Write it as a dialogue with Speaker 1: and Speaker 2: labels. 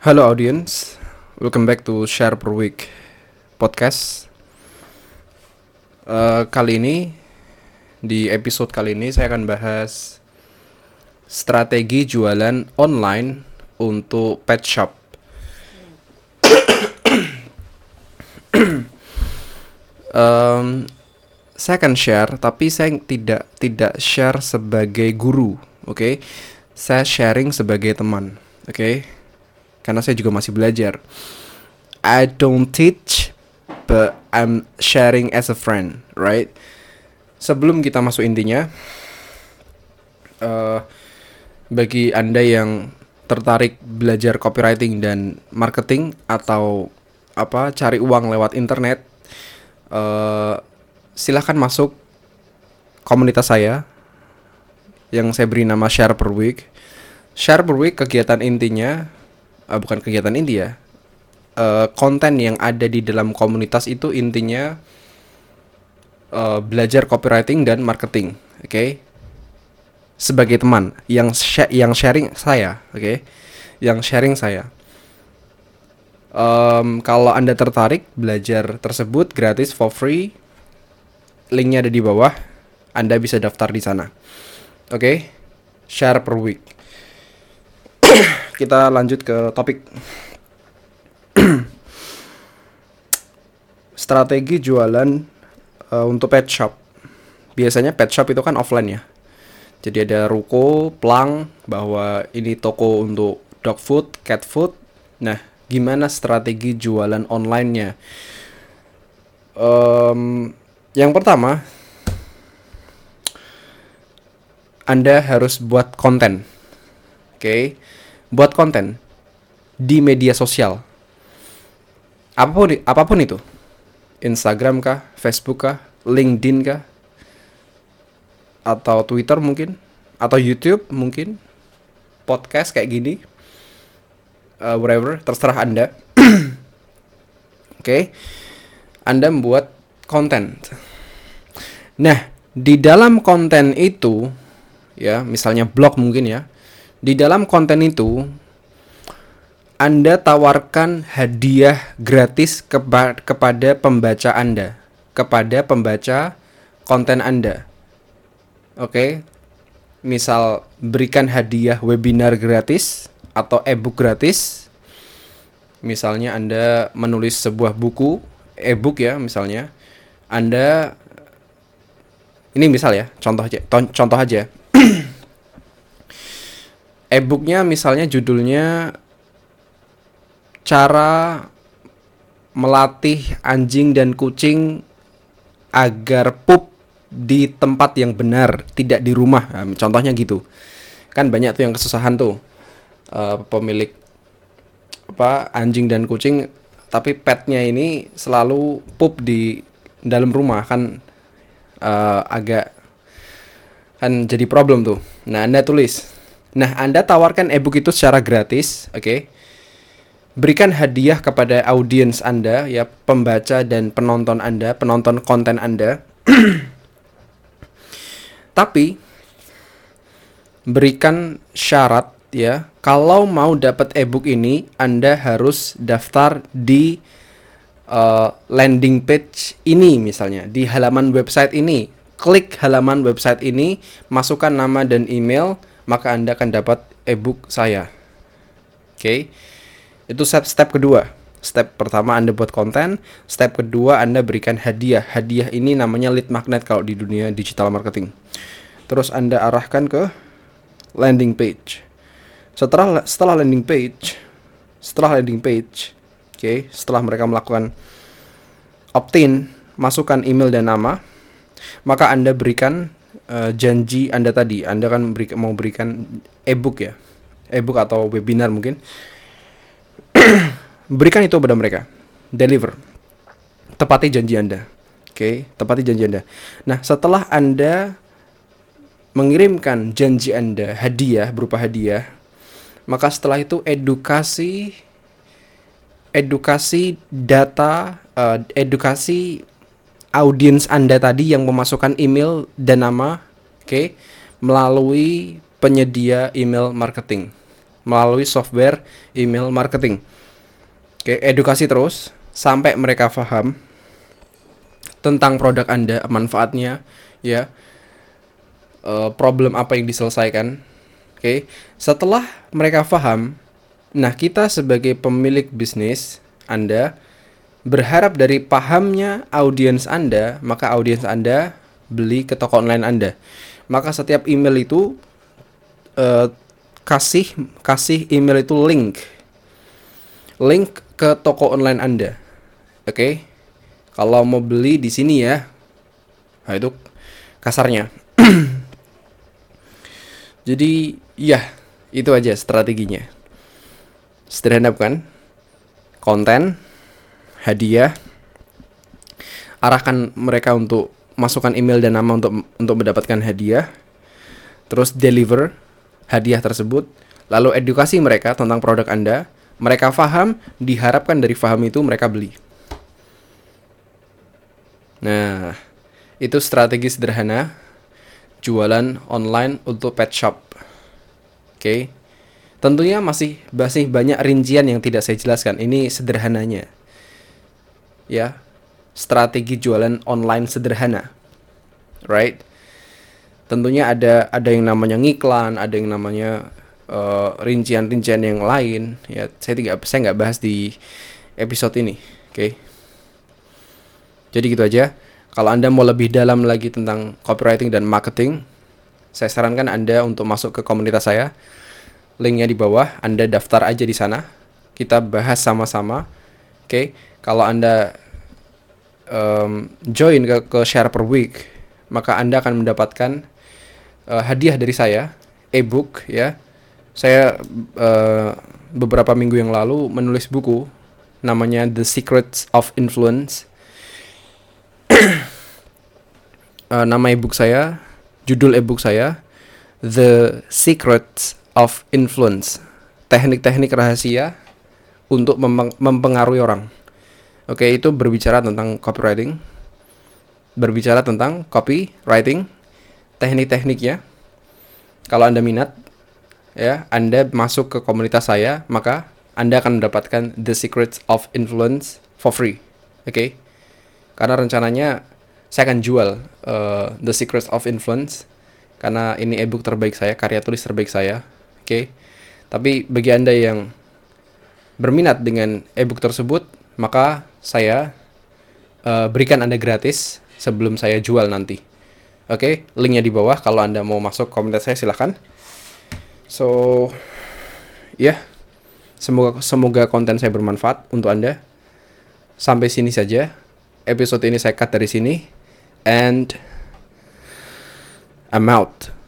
Speaker 1: Halo audience, welcome back to Share Per Week podcast. Uh, kali ini di episode kali ini saya akan bahas strategi jualan online untuk pet shop. um, saya akan share, tapi saya tidak tidak share sebagai guru, oke? Okay? Saya sharing sebagai teman, oke? Okay? Karena saya juga masih belajar. I don't teach, but I'm sharing as a friend, right? Sebelum kita masuk intinya, uh, bagi anda yang tertarik belajar copywriting dan marketing atau apa cari uang lewat internet, uh, silahkan masuk komunitas saya yang saya beri nama Share Per Week. Share Per Week kegiatan intinya uh, bukan kegiatan inti ya. Uh, konten yang ada di dalam komunitas itu intinya uh, belajar copywriting dan marketing, oke? Okay? Sebagai teman yang sh yang sharing saya, oke? Okay? Yang sharing saya. Um, kalau anda tertarik belajar tersebut gratis for free, linknya ada di bawah. Anda bisa daftar di sana. Oke, okay? share per week. Kita lanjut ke topik. Strategi jualan uh, untuk pet shop. Biasanya pet shop itu kan offline ya. Jadi ada ruko, plang bahwa ini toko untuk dog food, cat food. Nah, gimana strategi jualan online-nya? Um, yang pertama, Anda harus buat konten. Oke. Okay? Buat konten di media sosial. Apa pun apa pun itu. Instagram kah, Facebook kah, LinkedIn kah? Atau Twitter mungkin? Atau YouTube mungkin? Podcast kayak gini. Uh, whatever, terserah Anda. Oke. okay? Anda membuat konten. Nah, di dalam konten itu ya, misalnya blog mungkin ya. Di dalam konten itu Anda tawarkan hadiah gratis kepa kepada pembaca Anda, kepada pembaca konten Anda. Oke. Misal berikan hadiah webinar gratis atau e-book gratis. Misalnya Anda menulis sebuah buku e-book ya misalnya. Anda ini misal ya, contoh aja, contoh aja. E-booknya misalnya judulnya cara melatih anjing dan kucing agar pup di tempat yang benar, tidak di rumah. Nah, contohnya gitu. Kan banyak tuh yang kesusahan tuh uh, pemilik apa anjing dan kucing tapi petnya ini selalu pup di dalam rumah kan uh, agak kan jadi problem tuh. Nah, Anda tulis. Nah, Anda tawarkan e-book itu secara gratis, oke? Okay? Berikan hadiah kepada audiens Anda, ya pembaca dan penonton Anda, penonton konten Anda. Tapi berikan syarat ya, kalau mau dapat e-book ini Anda harus daftar di uh, landing page ini misalnya di halaman website ini klik halaman website ini masukkan nama dan email maka anda akan dapat ebook saya. Oke? Okay? itu step step kedua. Step pertama anda buat konten. Step kedua anda berikan hadiah. Hadiah ini namanya lead magnet kalau di dunia digital marketing. Terus anda arahkan ke landing page. Setelah setelah landing page setelah landing page okay, setelah mereka melakukan opt-in, masukkan email dan nama, maka Anda berikan uh, janji Anda tadi. Anda kan beri, mau berikan e-book ya. E-book atau webinar mungkin. berikan itu kepada mereka. Deliver. Tepati janji Anda. Oke, okay? tepati janji Anda. Nah, setelah Anda mengirimkan janji Anda hadiah berupa hadiah, maka setelah itu edukasi edukasi data, uh, edukasi audiens Anda tadi yang memasukkan email dan nama, oke, okay, melalui penyedia email marketing. melalui software email marketing. Oke, edukasi terus sampai mereka paham tentang produk Anda, manfaatnya, ya, uh, problem apa yang diselesaikan. Oke, setelah mereka paham, nah kita sebagai pemilik bisnis Anda berharap dari pahamnya audiens Anda, maka audiens Anda beli ke toko online Anda. Maka setiap email itu uh, kasih kasih email itu link link ke toko online Anda. Oke. Okay? Kalau mau beli di sini ya. Nah, itu kasarnya. Jadi, ya, itu aja strateginya. Sederhana bukan? Konten, hadiah, arahkan mereka untuk masukkan email dan nama untuk untuk mendapatkan hadiah. Terus deliver hadiah tersebut, lalu edukasi mereka tentang produk Anda mereka paham, diharapkan dari paham itu mereka beli. Nah, itu strategi sederhana jualan online untuk pet shop. Oke. Okay. Tentunya masih masih banyak rincian yang tidak saya jelaskan. Ini sederhananya. Ya. Strategi jualan online sederhana. Right? Tentunya ada ada yang namanya ngiklan, ada yang namanya eh, rincian-rincian yang lain ya saya tidak saya nggak bahas di episode ini oke okay? jadi gitu aja kalau anda mau lebih dalam lagi tentang copywriting dan marketing saya sarankan anda untuk masuk ke komunitas saya linknya di bawah anda daftar aja di sana kita bahas sama-sama oke okay? kalau anda um, join ke, ke share per week maka anda akan mendapatkan uh, hadiah dari saya ebook ya saya uh, beberapa minggu yang lalu menulis buku namanya The Secrets of Influence. uh, nama ebook saya, judul ebook saya The Secrets of Influence. Teknik-teknik rahasia untuk mempengaruhi orang. Oke, itu berbicara tentang copywriting. Berbicara tentang copywriting, teknik-tekniknya. Kalau Anda minat, ya Anda masuk ke komunitas saya maka Anda akan mendapatkan The Secrets of Influence for free oke okay? karena rencananya saya akan jual uh, The Secrets of Influence karena ini ebook terbaik saya karya tulis terbaik saya oke okay? tapi bagi Anda yang berminat dengan ebook tersebut maka saya uh, berikan Anda gratis sebelum saya jual nanti oke okay? linknya di bawah kalau Anda mau masuk komunitas saya silahkan So, ya, yeah, semoga semoga konten saya bermanfaat untuk anda. Sampai sini saja. Episode ini saya cut dari sini, and I'm out.